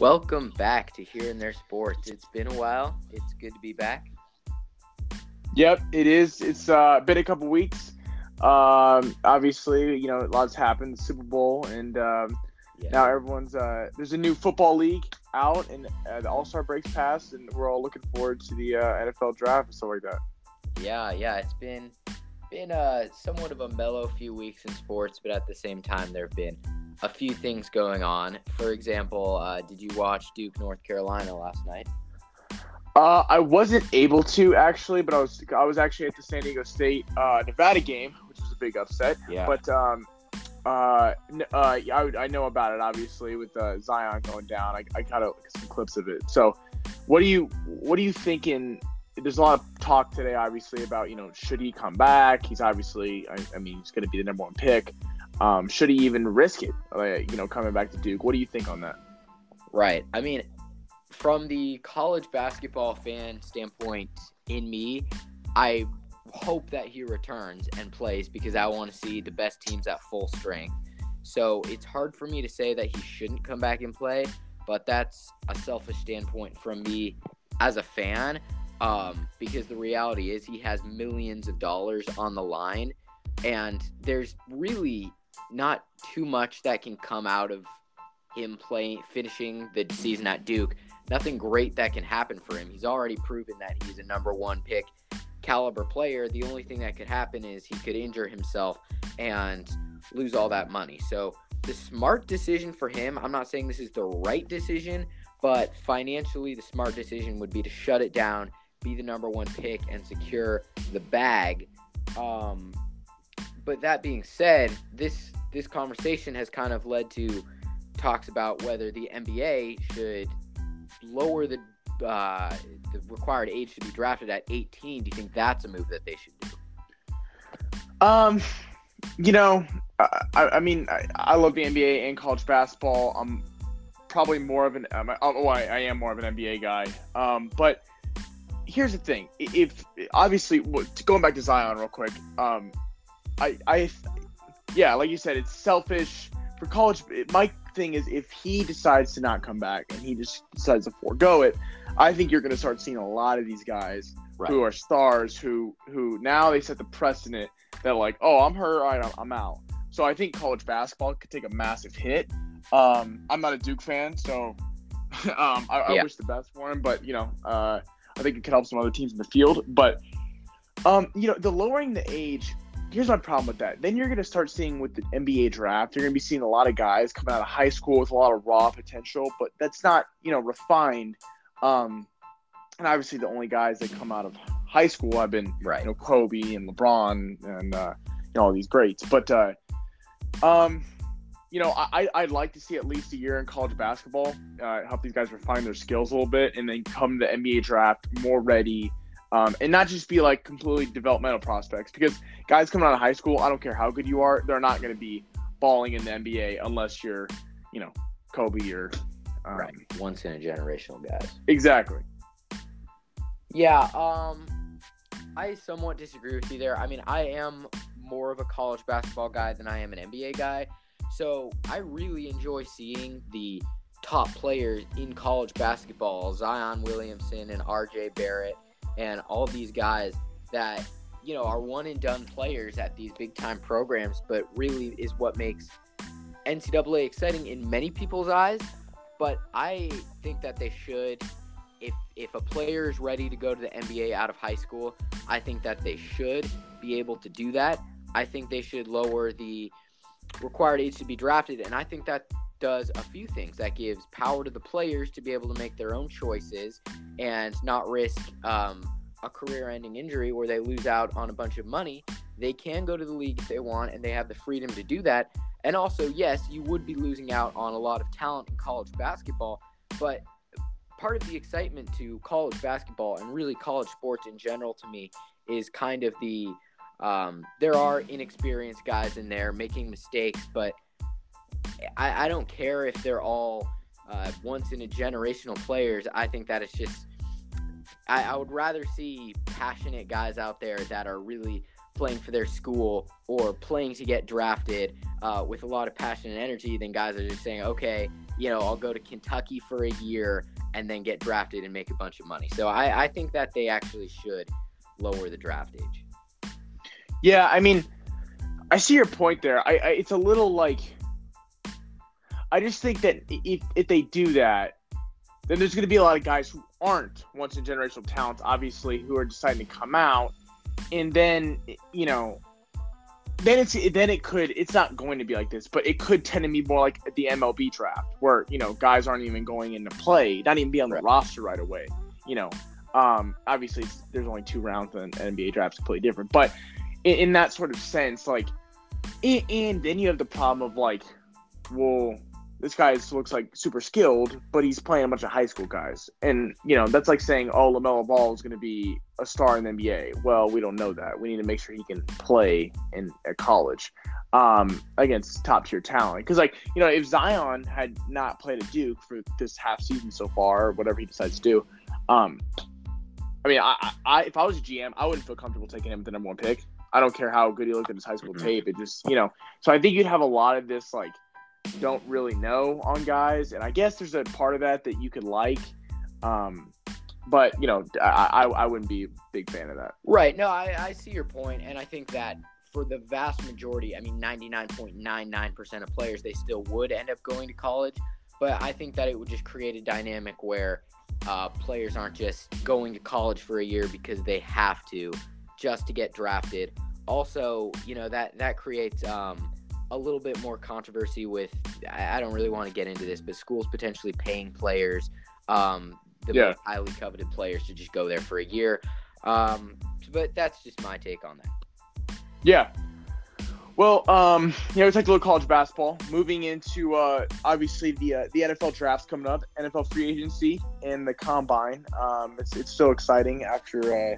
Welcome back to Here and There Sports. It's been a while. It's good to be back. Yep, it is. It's uh, been a couple weeks. Um, obviously, you know, a lots happened. Super Bowl, and um, Yeah. now everyone's uh, there's a new football league out, and uh, the All Star breaks passed, and we're all looking forward to the uh, NFL draft and stuff like that. Yeah, yeah. It's been been uh, somewhat of a mellow few weeks in sports, but at the same time, there have been a few things going on. For example, uh, did you watch Duke North Carolina last night? Uh, I wasn't able to actually, but I was I was actually at the San Diego State uh, Nevada game, which was a big upset. Yeah. But um, uh, uh, yeah, I, I know about it obviously with uh, Zion going down. I, I got some clips of it. So, what do you what are you thinking? There's a lot of talk today, obviously, about you know should he come back? He's obviously, I, I mean, he's going to be the number one pick. Um, should he even risk it? Uh, you know, coming back to Duke. What do you think on that? Right. I mean, from the college basketball fan standpoint, in me, I hope that he returns and plays because I want to see the best teams at full strength. So it's hard for me to say that he shouldn't come back and play, but that's a selfish standpoint from me as a fan. Um, because the reality is he has millions of dollars on the line, and there's really not too much that can come out of him playing finishing the season at Duke. Nothing great that can happen for him. He's already proven that he's a number one pick caliber player. The only thing that could happen is he could injure himself and lose all that money. So the smart decision for him, I'm not saying this is the right decision, but financially the smart decision would be to shut it down, be the number one pick, and secure the bag. Um, but that being said, this this conversation has kind of led to talks about whether the NBA should lower the uh, the required age to be drafted at 18. Do you think that's a move that they should do? Um, you know, I, I mean, I, I love the NBA and college basketball. I'm probably more of an, um, oh, I, I am more of an NBA guy. Um, but here's the thing: if obviously going back to Zion real quick, um, I, I, yeah, like you said, it's selfish for college. My thing is, if he decides to not come back and he just decides to forego it, I think you're going to start seeing a lot of these guys who are stars who who now they set the precedent that like oh i'm hurt all right I'm, I'm out so i think college basketball could take a massive hit um i'm not a duke fan so um I, I Yeah. wish the best for him but you know uh i think it could help some other teams in the field but um you know the lowering the age here's my problem with that then you're going to start seeing with the nba draft you're going to be seeing a lot of guys coming out of high school with a lot of raw potential but that's not you know refined um and obviously the only guys that come out of high school have been Right. you know Kobe and LeBron and uh, you know all these greats. But uh, um, you know I I- I'd like to see at least a year in college basketball, uh, help these guys refine their skills a little bit, and then come to the NBA draft more ready. Um, and not just be like completely developmental prospects because guys coming out of high school, I don't care how good you are, they're not going to be balling in the NBA unless you're, you know, Kobe or um, right. Once in a generational guys. Exactly. Yeah, um I somewhat disagree with you there. I mean, I am more of a college basketball guy than I am an NBA guy. So, I really enjoy seeing the top players in college basketball, Zion Williamson and RJ Barrett and all these guys that you know are one and done players at these big time programs, but really is what makes NCAA exciting in many people's eyes. But I think that they should if if a player is ready to go to the NBA out of high school, I think that they should be able to do that. I think they should lower the required age to be drafted, and I think that does a few things. That gives power to the players to be able to make their own choices and not risk um, a career-ending injury where they lose out on a bunch of money. They can go to the league if they want, and they have the freedom to do that. And also, yes, you would be losing out on a lot of talent in college basketball, but part of the excitement to college basketball and really college sports in general to me is kind of the um, there are inexperienced guys in there making mistakes, but I, I don't care if they're all uh, once in a generational players. I think that it's just I, I would rather see passionate guys out there that are really playing for their school or playing to get drafted uh, with a lot of passion and energy than guys that are just saying, okay, you know, I'll go to Kentucky for a year and then get drafted and make a bunch of money. So I, I think that they actually should lower the draft age. Yeah, I mean, I see your point there. I, I it's a little like I just think that if if they do that, then there's going to be a lot of guys who aren't once in generational talents, obviously, who are deciding to come out, and then you know, then it's then it could it's not going to be like this, but it could tend to be more like the MLB draft, where you know guys aren't even going into play, not even be on the right. roster right away. You know, um, obviously there's only two rounds, and NBA draft's completely different, but in, in that sort of sense, like, and, and then you have the problem of like, well this guy looks like super skilled, but he's playing a bunch of high school guys. And, you know, that's like saying, oh, LaMelo Ball is going to be a star in the NBA. Well, we don't know that. We need to make sure he can play in at college um, against top tier talent. Because, like, you know, if Zion had not played at Duke for this half season so far, or whatever he decides to do, um, I mean, I, I, if I was a GM, I wouldn't feel comfortable taking him with the number one pick. I don't care how good he looked at his high school tape. It just, you know, so I think you'd have a lot of this, like, don't really know on guys, and I guess there's a part of that that you could like. Um, but you know, I, I, I wouldn't be a big fan of that. Right. No, I, I see your point, and I think that for the vast majority, I mean, 99.99% of players, they still would end up going to college. But I think that it would just create a dynamic where uh, players aren't just going to college for a year because they have to, just to get drafted. Also, you know that that creates um, a little bit more controversy with I don't really want to get into this, but schools potentially paying players, um, the yeah. most highly coveted players to just go there for a year. Um, but that's just my take on that. Yeah. Well, um, you know, it's like a little college basketball. Moving into uh, obviously the uh, the NFL drafts coming up, NFL free agency, and the combine. Um, it's it's so exciting after uh,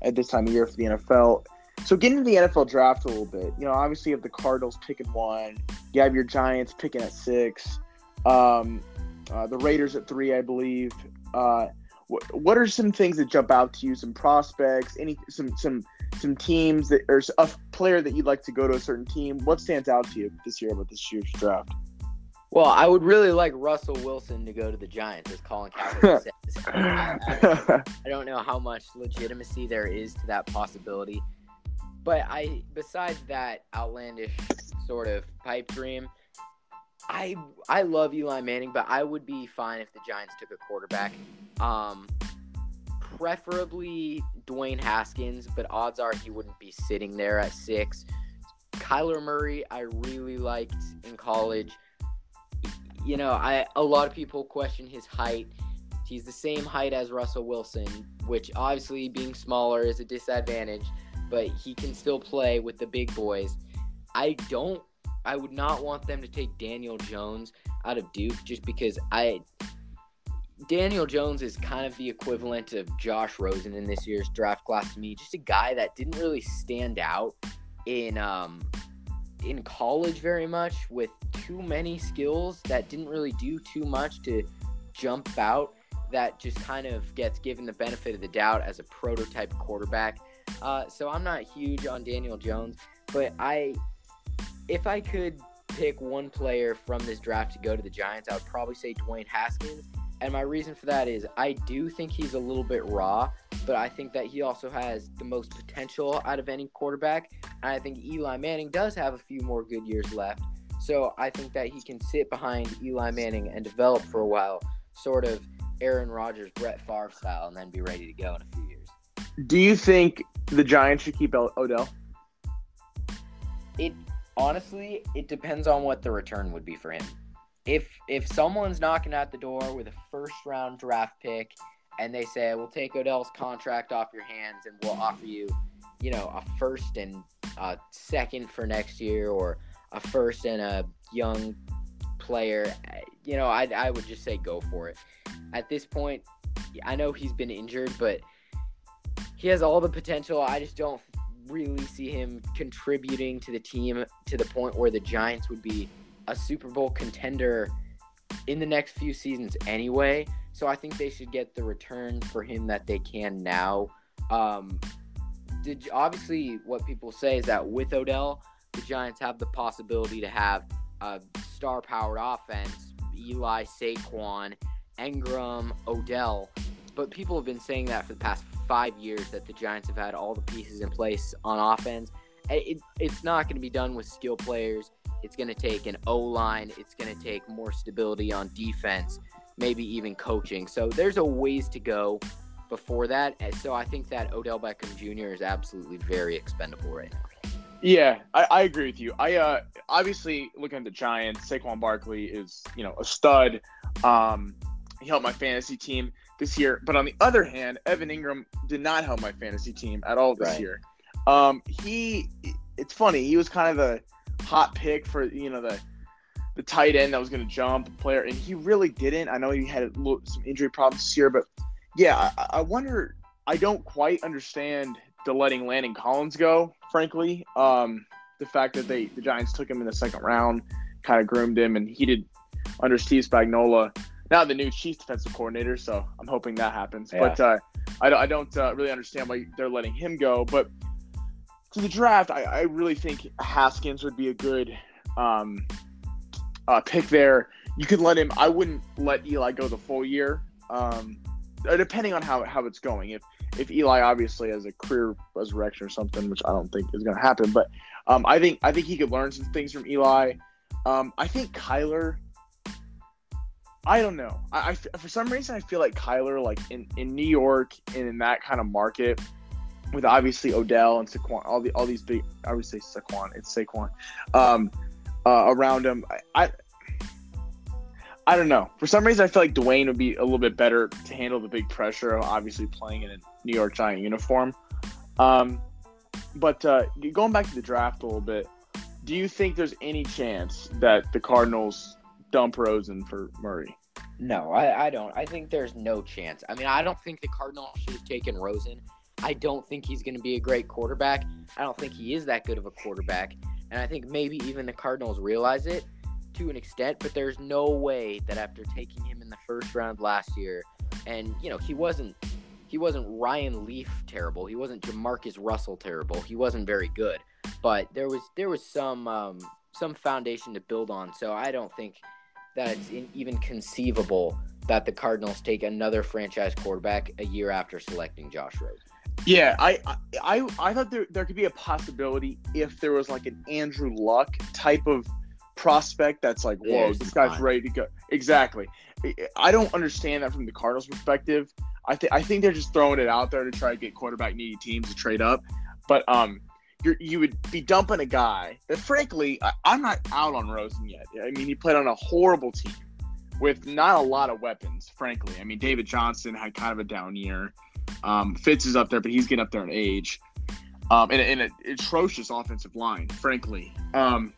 at this time of year for the NFL. So getting to the NFL draft a little bit, you know, obviously you have the Cardinals picking one, you have your Giants picking at six, um, uh, the Raiders at three, I believe. Uh, wh- what are some things that jump out to you? Some prospects, any some some some teams that or a player that you'd like to go to a certain team. What stands out to you this year about this year's draft? Well, I would really like Russell Wilson to go to the Giants, as Colin Cowherd says. I don't know how much legitimacy there is to that possibility. But I, besides that outlandish sort of pipe dream, I I love Eli Manning, but I would be fine if the Giants took a quarterback. Um, preferably Dwayne Haskins, but odds are he wouldn't be sitting there at six. Kyler Murray, I really liked in college. You know, I a lot of people question his height. He's the same height as Russell Wilson, which obviously being smaller is a disadvantage but he can still play with the big boys. I don't I would not want them to take Daniel Jones out of Duke just because I Daniel Jones is kind of the equivalent of Josh Rosen in this year's draft class to me. Just a guy that didn't really stand out in um in college very much with too many skills that didn't really do too much to jump out that just kind of gets given the benefit of the doubt as a prototype quarterback uh, so I'm not huge on Daniel Jones, but I, if I could pick one player from this draft to go to the Giants, I would probably say Dwayne Haskins. And my reason for that is I do think he's a little bit raw, but I think that he also has the most potential out of any quarterback. And I think Eli Manning does have a few more good years left. So I think that he can sit behind Eli Manning and develop for a while, sort of Aaron Rodgers, Brett Favre style, and then be ready to go in a few years. Do you think the Giants should keep Odell? It honestly, it depends on what the return would be for him. If if someone's knocking at the door with a first round draft pick and they say we'll take Odell's contract off your hands and we'll offer you, you know, a first and a second for next year or a first and a young player, you know, I I would just say go for it. At this point, I know he's been injured, but he has all the potential. I just don't really see him contributing to the team to the point where the Giants would be a Super Bowl contender in the next few seasons anyway. So I think they should get the return for him that they can now. Um, did obviously what people say is that with Odell, the Giants have the possibility to have a star-powered offense. Eli, Saquon, Engram, Odell. But people have been saying that for the past five years that the Giants have had all the pieces in place on offense. It, it's not going to be done with skill players. It's going to take an O line. It's going to take more stability on defense, maybe even coaching. So there's a ways to go before that. And so I think that Odell Beckham Jr. is absolutely very expendable right now. Yeah, I, I agree with you. I uh obviously looking at the Giants, Saquon Barkley is you know a stud. Um, he helped my fantasy team this year, but on the other hand, Evan Engram did not help my fantasy team at all this right. year. Um, he, it's funny, he was kind of the hot pick for you know the the tight end that was going to jump player, and he really didn't. I know he had some injury problems this year, but yeah, I, I wonder. I don't quite understand the letting Landon Collins go. Frankly, um, the fact that they the Giants took him in the second round, kind of groomed him, and he did under Steve Spagnuolo. Now the new Chiefs defensive coordinator, so I'm hoping that happens. Yeah. But uh, I, I don't uh, really understand why they're letting him go. But to the draft, I, I really think Haskins would be a good um, uh, pick there. You could let him. I wouldn't let Eli go the full year, um, uh, depending on how, how it's going. If if Eli obviously has a career resurrection or something, which I don't think is going to happen, but um, I think I think he could learn some things from Eli. Um, I think Kyler. I don't know. I, I, for some reason I feel like Kyler, like in, in New York and in that kind of market, with obviously Odell and Saquon, all the all these big. I would say Saquon. It's Saquon. Um, uh, around him, I, I, I don't know. For some reason, I feel like Dwayne would be a little bit better to handle the big pressure of obviously playing in a New York Giant uniform. Um, but uh, going back to the draft a little bit, do you think there's any chance that the Cardinals dump Rosen for Murray? No, I, I don't. I think there's no chance. I mean, I don't think the Cardinals should have taken Rosen. I don't think he's going to be a great quarterback. I don't think he is that good of a quarterback. And I think maybe even the Cardinals realize it to an extent, but there's no way that after taking him in the first round last year, and you know, he wasn't he wasn't Ryan Leaf terrible. He wasn't Jamarcus Russell terrible. He wasn't very good. But there was there was some um, some foundation to build on. So I don't think that it's in, even conceivable that the Cardinals take another franchise quarterback a year after selecting Josh Rosen. Yeah, I, I I thought there there could be a possibility if there was like an Andrew Luck type of prospect that's like, whoa, There's this guy's ready to go. Exactly. I don't understand that from the Cardinals' perspective. I think I think they're just throwing it out there to try to get quarterback needy teams to trade up. But um, you would be dumping a guy that, frankly, I, I'm not out on Rosen yet. I mean, he played on a horrible team with not a lot of weapons. Frankly, I mean, David Johnson had kind of a down year. Um, Fitz is up there, but he's getting up there in age. Um, and, and an atrocious offensive line, frankly. Um,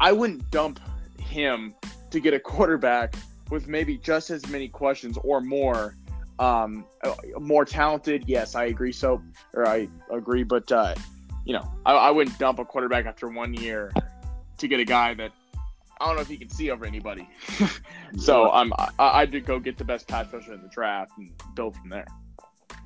I wouldn't dump him to get a quarterback with maybe just as many questions or more. Um, uh, more talented, yes, I agree. So, or I agree, but uh, you know, I, I wouldn't dump a quarterback after one year to get a guy that I don't know if he can see over anybody. so I'm I, I did go get the best pass rusher in the draft and build from there.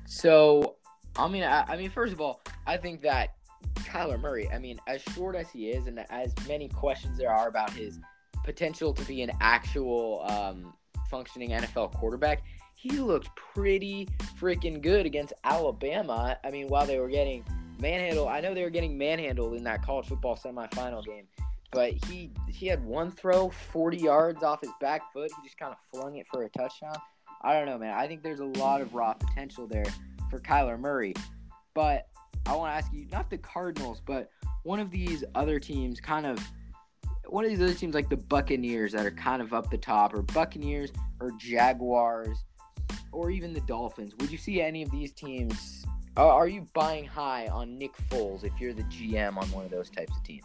So, I mean, I, I mean, first of all, I think that Kyler Murray, I mean, as short as he is, and as many questions there are about his potential to be an actual um, functioning NFL quarterback, he looked pretty freaking good against Alabama. I mean, while they were getting manhandled, I know they were getting manhandled in that college football semifinal game, but he he had one throw, 40 yards off his back foot. He just kind of flung it for a touchdown. I don't know, man. I think there's a lot of raw potential there for Kyler Murray. But I want to ask you, not the Cardinals, but one of these other teams, kind of, one of these other teams like the Buccaneers that are kind of up the top, or Buccaneers, or Jaguars, or even the Dolphins. Would you see any of these teams? Are you buying high on Nick Foles if you're the GM on one of those types of teams?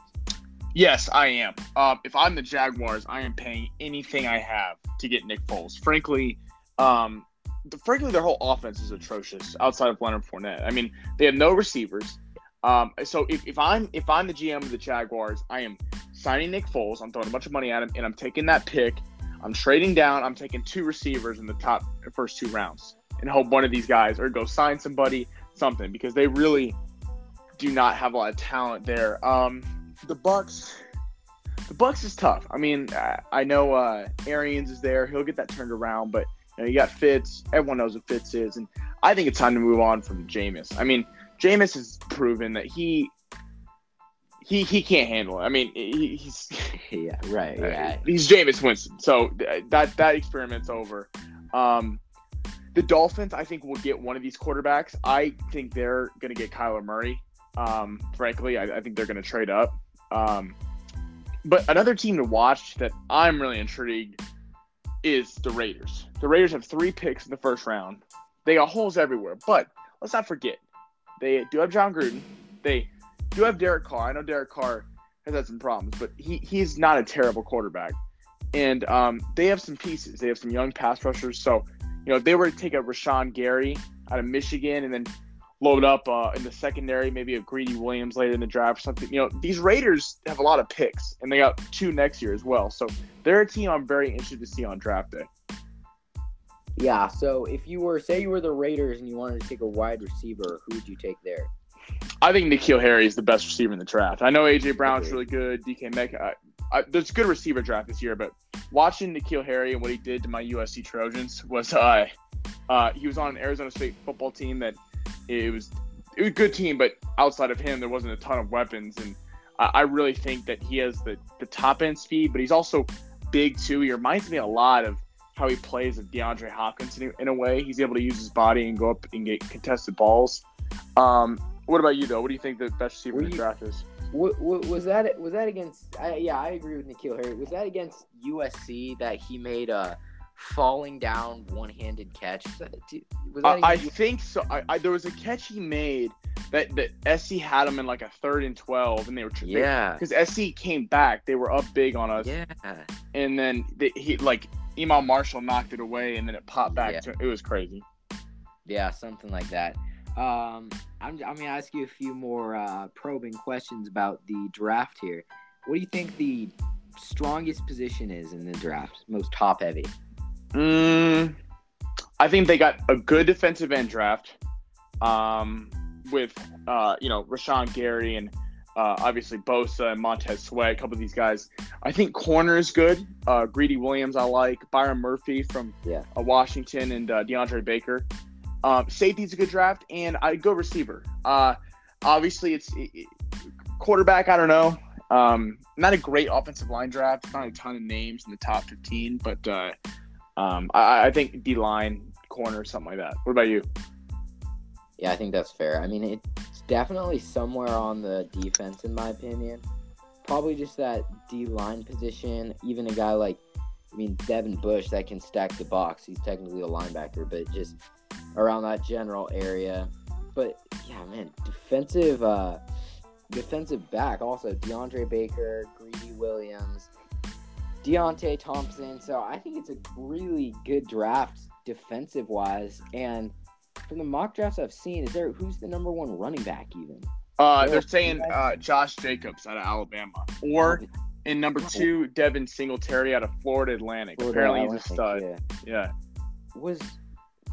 Yes, I am. Um, if I'm the Jaguars, I am paying anything I have to get Nick Foles. Frankly, um, the, frankly, their whole offense is atrocious outside of Leonard Fournette. I mean, they have no receivers. Um, so if, if I'm if I'm the GM of the Jaguars, I am signing Nick Foles. I'm throwing a bunch of money at him, and I'm taking that pick. I'm trading down. I'm taking two receivers in the top first two rounds, and hope one of these guys or go sign somebody something because they really do not have a lot of talent there. Um, the Bucks, the Bucks is tough. I mean, I, I know uh, Arians is there; he'll get that turned around. But you know, you got Fitz. Everyone knows what Fitz is, and I think it's time to move on from Jameis. I mean, Jameis has proven that he he he can't handle it. I mean, he, he's yeah, right, yeah. he's Jameis Winston. So that that experiment's over. Um, the Dolphins, I think, will get one of these quarterbacks. I think they're going to get Kyler Murray. Um, frankly, I, I, think they're going to trade up. Um, but another team to watch that I'm really intrigued is the Raiders. The Raiders have three picks in the first round. They got holes everywhere, but let's not forget they do have Jon Gruden. They do have Derek Carr. I know Derek Carr has had some problems, but he he's not a terrible quarterback. And um, they have some pieces. They have some young pass rushers. So, you know, if they were to take a Rashan Gary out of Michigan and then load up uh, in the secondary, maybe a Greedy Williams later in the draft or something. You know, these Raiders have a lot of picks, and they got two next year as well. So they're a team I'm very interested to see on draft day. Yeah. So if you were, say, you were the Raiders and you wanted to take a wide receiver, who would you take there? I think N'Keal Harry is the best receiver in the draft. I know AJ Brown's really good. DK Metcalf. I, there's a good receiver draft this year, but watching N'Keal Harry and what he did to my USC Trojans was uh, uh, he was on an Arizona State football team that it was it was a good team, but outside of him, there wasn't a ton of weapons, and I, I really think that he has the the top end speed, but he's also big too. He reminds me a lot of how he plays with DeAndre Hopkins in, in a way. He's able to use his body and go up and get contested balls. Um, what about you though? What do you think the best receiver in the draft is? What, what, was that? Was that against? I, yeah, I agree with N'Keal Harry. Was that against USC that he made a falling down one-handed catch? Was that, was that uh, I think so. I, I, there was a catch he made that that SC had him in like a third and twelve, and they were yeah because SC came back. They were up big on us. Yeah, and then they, he like Iman Marshall knocked it away, and then it popped back. Yeah. To, it was crazy. Yeah, something like that. Um, I'm, I'm gonna ask you a few more uh, probing questions about the draft here. What do you think the strongest position is in the draft, most top heavy? Mm, I think they got a good defensive end draft. Um, with uh, you know Rashan Gary and uh, obviously Bosa and Montez Sweat, a couple of these guys. I think corner is good. Uh, Greedy Williams, I like. Byron Murphy from yeah. uh, Washington and uh, DeAndre Baker. Um, safety's a good draft, and I go receiver. Uh, obviously, it's it, quarterback. I don't know. Um, not a great offensive line draft. Not a ton of names in the top 15, but uh, um, I, I think D line, corner, something like that. What about you? Yeah, I think that's fair. I mean, it's definitely somewhere on the defense, in my opinion. Probably just that D line position. Even a guy like, I mean, Devin Bush that can stack the box. He's technically a linebacker, but just around that general area. But yeah, man, defensive, uh, defensive back also DeAndre Baker, Greedy Williams, Deionte Thompson. So I think it's a really good draft defensive wise and from the mock drafts I've seen, is there who's the number one running back even? Uh, they're saying uh, Josh Jacobs out of Alabama, or in number two, Devin Singletary out of Florida Atlantic. Florida Apparently, Atlantic, he's a stud. Yeah. yeah. Was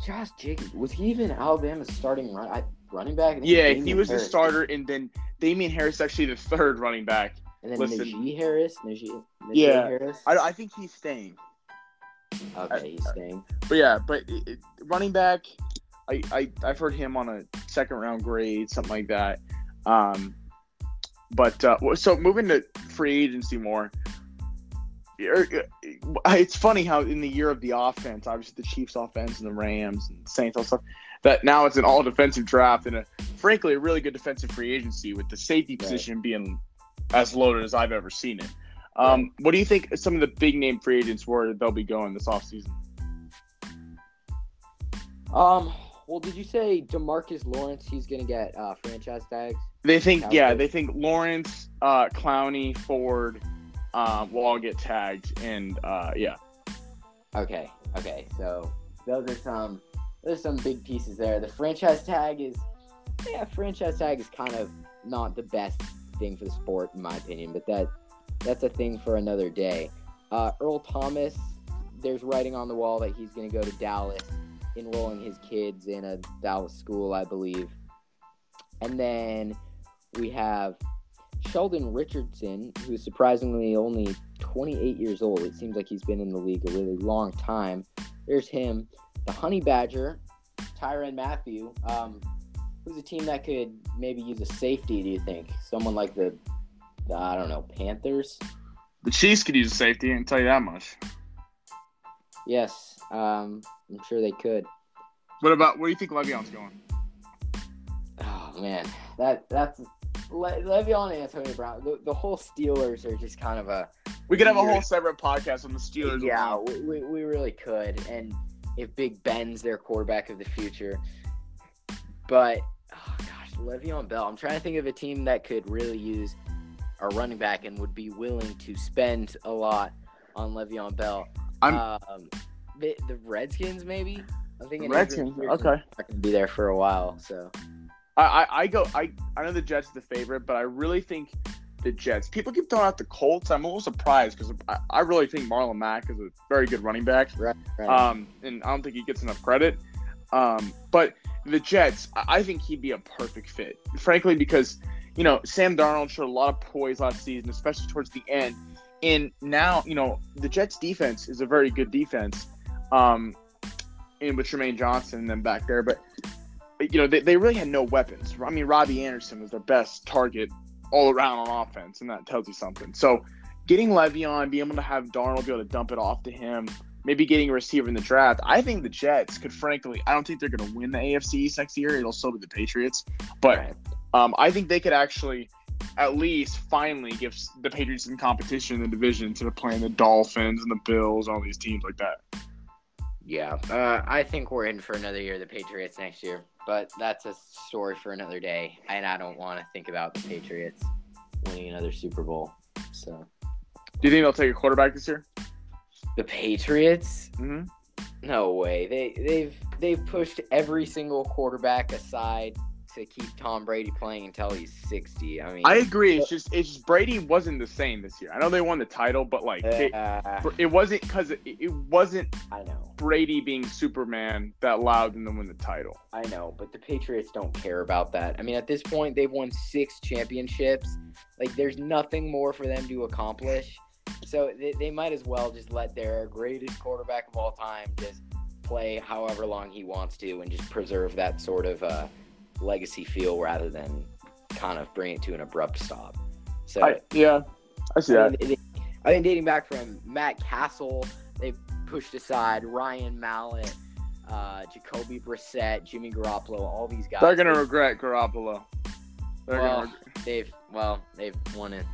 Josh Jacobs was he even Alabama's starting run, I, running back? Yeah, he was Harris. the starter, and then Damien Harris actually the third running back. And then Listen, Najee Harris, Najee, Najee yeah, Harris. I, I think he's staying. Okay, I, he's staying. But yeah, but it, running back, I, I I've heard him on a second round grade, something like that. Um, but uh, so moving to free agency more. Uh, it's funny how in the year of the offense, obviously the Chiefs' offense and the Rams and Saints all stuff, that now it's an all defensive draft and a frankly a really good defensive free agency with the safety position right. being as loaded as I've ever seen it. Um, right. What do you think some of the big name free agents where they'll be going this offseason? Um, well, did you say Demarcus Lawrence? He's gonna get uh, franchise tags. They think, yeah, they think Lawrence, uh, Clowney, Ford, um, will all get tagged, and uh, yeah. Okay, okay, so those are some those are some big pieces there. The franchise tag is, yeah, franchise tag is kind of not the best thing for the sport in my opinion, but that that's a thing for another day. Uh, Earl Thomas, there's writing on the wall that he's going to go to Dallas enrolling his kids in a Dallas school, I believe. And then we have Sheldon Richardson, who's surprisingly only 28 years old. It seems like he's been in the league a really long time. There's him. The Honey Badger, Tyrann Mathieu. Um, who's a team that could maybe use a safety, do you think? Someone like the, the I don't know, Panthers? The Chiefs could use a safety, I can tell you that much. Yes, um, I'm sure they could. What about where do you think Le'Veon's going? Oh man, that that's Le- Le'Veon and Antonio Brown. The, the whole Steelers are just kind of a We could have a whole separate podcast on the Steelers. yeah. We, we, we really could, and if Big Ben's their quarterback of the future, but oh gosh, Le'Veon Bell. I'm trying to think of a team that could really use a running back and would be willing to spend a lot on Le'Veon Bell. I'm- um, the, the Redskins maybe. I'm thinking Redskins. Okay. going to be there for a while, so. I, I, I go. I, I know the Jets are the favorite, but I really think the Jets. People keep throwing out the Colts. I'm a little surprised because I, I really think Marlon Mack is a very good running back. Right, right. Um, and I don't think he gets enough credit. Um, but the Jets, I- think he'd be a perfect fit. Frankly, because you know Sam Darnold showed a lot of poise last season, especially towards the end. And now, you know, the Jets' defense is a very good defense. Um, and with Trumaine Johnson and them back there, but you know they, they really had no weapons. I mean, Robby Anderson was their best target all around on offense, and that tells you something. So, getting Le'Veon, being able to have Darnold be able to dump it off to him, maybe getting a receiver in the draft. I think the Jets could, frankly, I don't think they're going to win the AFC East next year. It'll still be the Patriots, but um, I think they could actually, at least, finally give the Patriots some competition in the division instead of playing the Dolphins and the Bills, all these teams like that. Yeah, uh, I think we're in for another year of the Patriots next year, but that's a story for another day, and I don't want to think about the Patriots winning another Super Bowl. So Do you think they'll take a quarterback this year? the Patriots, Mm-hmm. no way. They they've they've pushed every single quarterback aside to keep Tom Brady playing until he's sixty. I mean, I agree. It's just it's just Brady wasn't the same this year. I know they won the title, but like uh, it wasn't because it, it wasn't I know, Brady being Superman that allowed them to win the title. I know, but the Patriots don't care about that. I mean, at this point, they've won six championships. Like, there's nothing more for them to accomplish. So they, they might as well just let their greatest quarterback of all time just play however long he wants to and just preserve that sort of uh, legacy feel rather than kind of bring it to an abrupt stop. So I, yeah, I see I that. mean, I think dating back from Matt Cassel, they pushed aside Ryan Mallett, uh, Jacoby Brissett, Jimmy Garoppolo, all these guys. They're gonna regret Garoppolo. They're well, gonna. Reg- they've well, they've won it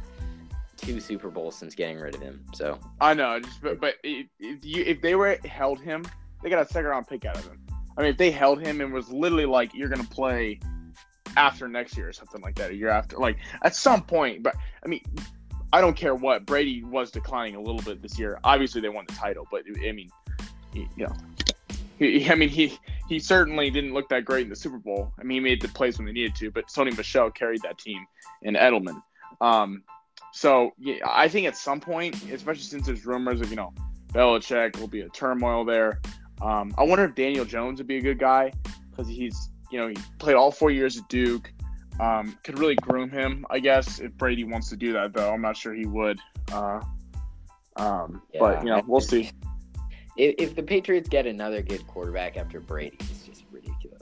two Super Bowls since getting rid of him. So I know, just but but if if you if they were held him, they got a second round pick out of him. I mean, if they held him and was literally like, you're gonna play after next year or something like that, a year after, like at some point. But I mean, I don't care what Brady was declining a little bit this year. Obviously, they won the title, but I mean, you know, he, I mean, he he certainly didn't look that great in the Super Bowl. I mean, he made the plays when they needed to, but Sony Michel carried that team and Edelman. Um, so yeah, I think at some point, especially since there's rumors of you know Belichick will be a turmoil there. Um, I wonder if Daniel Jones would be a good guy because he's you know he played all four years at Duke. Um, could really groom him, I guess, if Brady wants to do that. Though I'm not sure he would. Uh, um, but you know, we'll see. if, if the Patriots get another good quarterback after Brady, it's just ridiculous.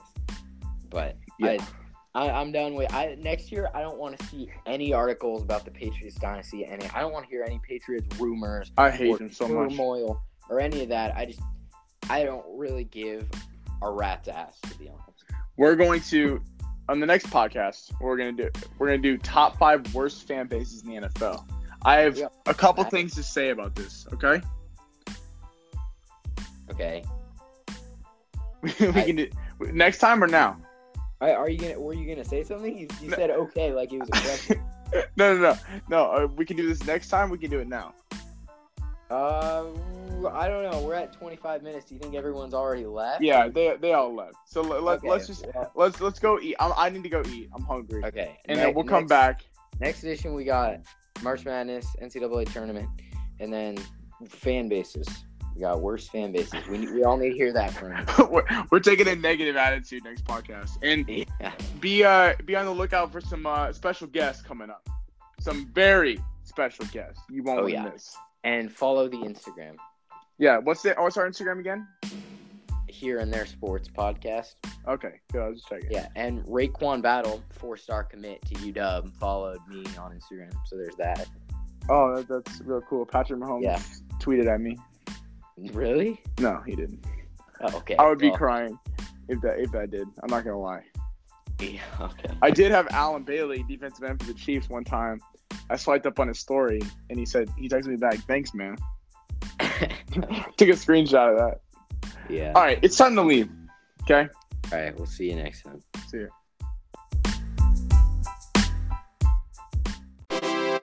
But Yeah. I, I, I'm done with. I next year I don't want to see any articles about the Patriots dynasty. Any I don't want to hear any Patriots rumors I hate or him so much. turmoil or any of that. I just I don't really give a rat's ass to be honest. We're going to on the next podcast. We're gonna do we're gonna do top five worst fan bases in the NFL. I have a couple things to say about this. Okay, Okay. we can do next time or now. Are, are you gonna? Were you gonna say something? You, you No. said okay, like it was a question. No, no, no, no. Uh, we can do this next time. We can do it now. Uh, I don't know. We're at 25 minutes. Do you think everyone's already left? Yeah, they they all left. So let, let, Okay, let's just well, let's let's go eat. I'm, I need to go eat. I'm hungry. okay. And Ne- then we'll come next- back. Next edition, we got March Madness, NCAA tournament, and then fan bases. We got worse fan bases. We, we all need to hear that from we're, we're taking a negative attitude next podcast, and Yeah. be uh be on the lookout for some uh, special guests coming up. Some very special guests. You won't Oh, yeah. miss. And follow the Instagram Yeah. What's the? Oh, what's our Instagram again? here and there sports podcast. Okay. Good. I was just checking. Yeah, and Raekwon Battle, four star commit to UW, followed me on Instagram. So there's that. Oh, that, that's real cool. Patrick Mahomes Yeah. tweeted at me. Really? No, he didn't. Oh, okay. I would be crying if that if that did. I'm not gonna lie. Yeah, okay. I did have Allen Bailey, defensive end for the Chiefs, one time. I swiped up on his story and he said he texted me back, "Thanks, man." Took a screenshot of that. yeah. All right, it's time to leave. Okay. All right. We'll see you next time. See you.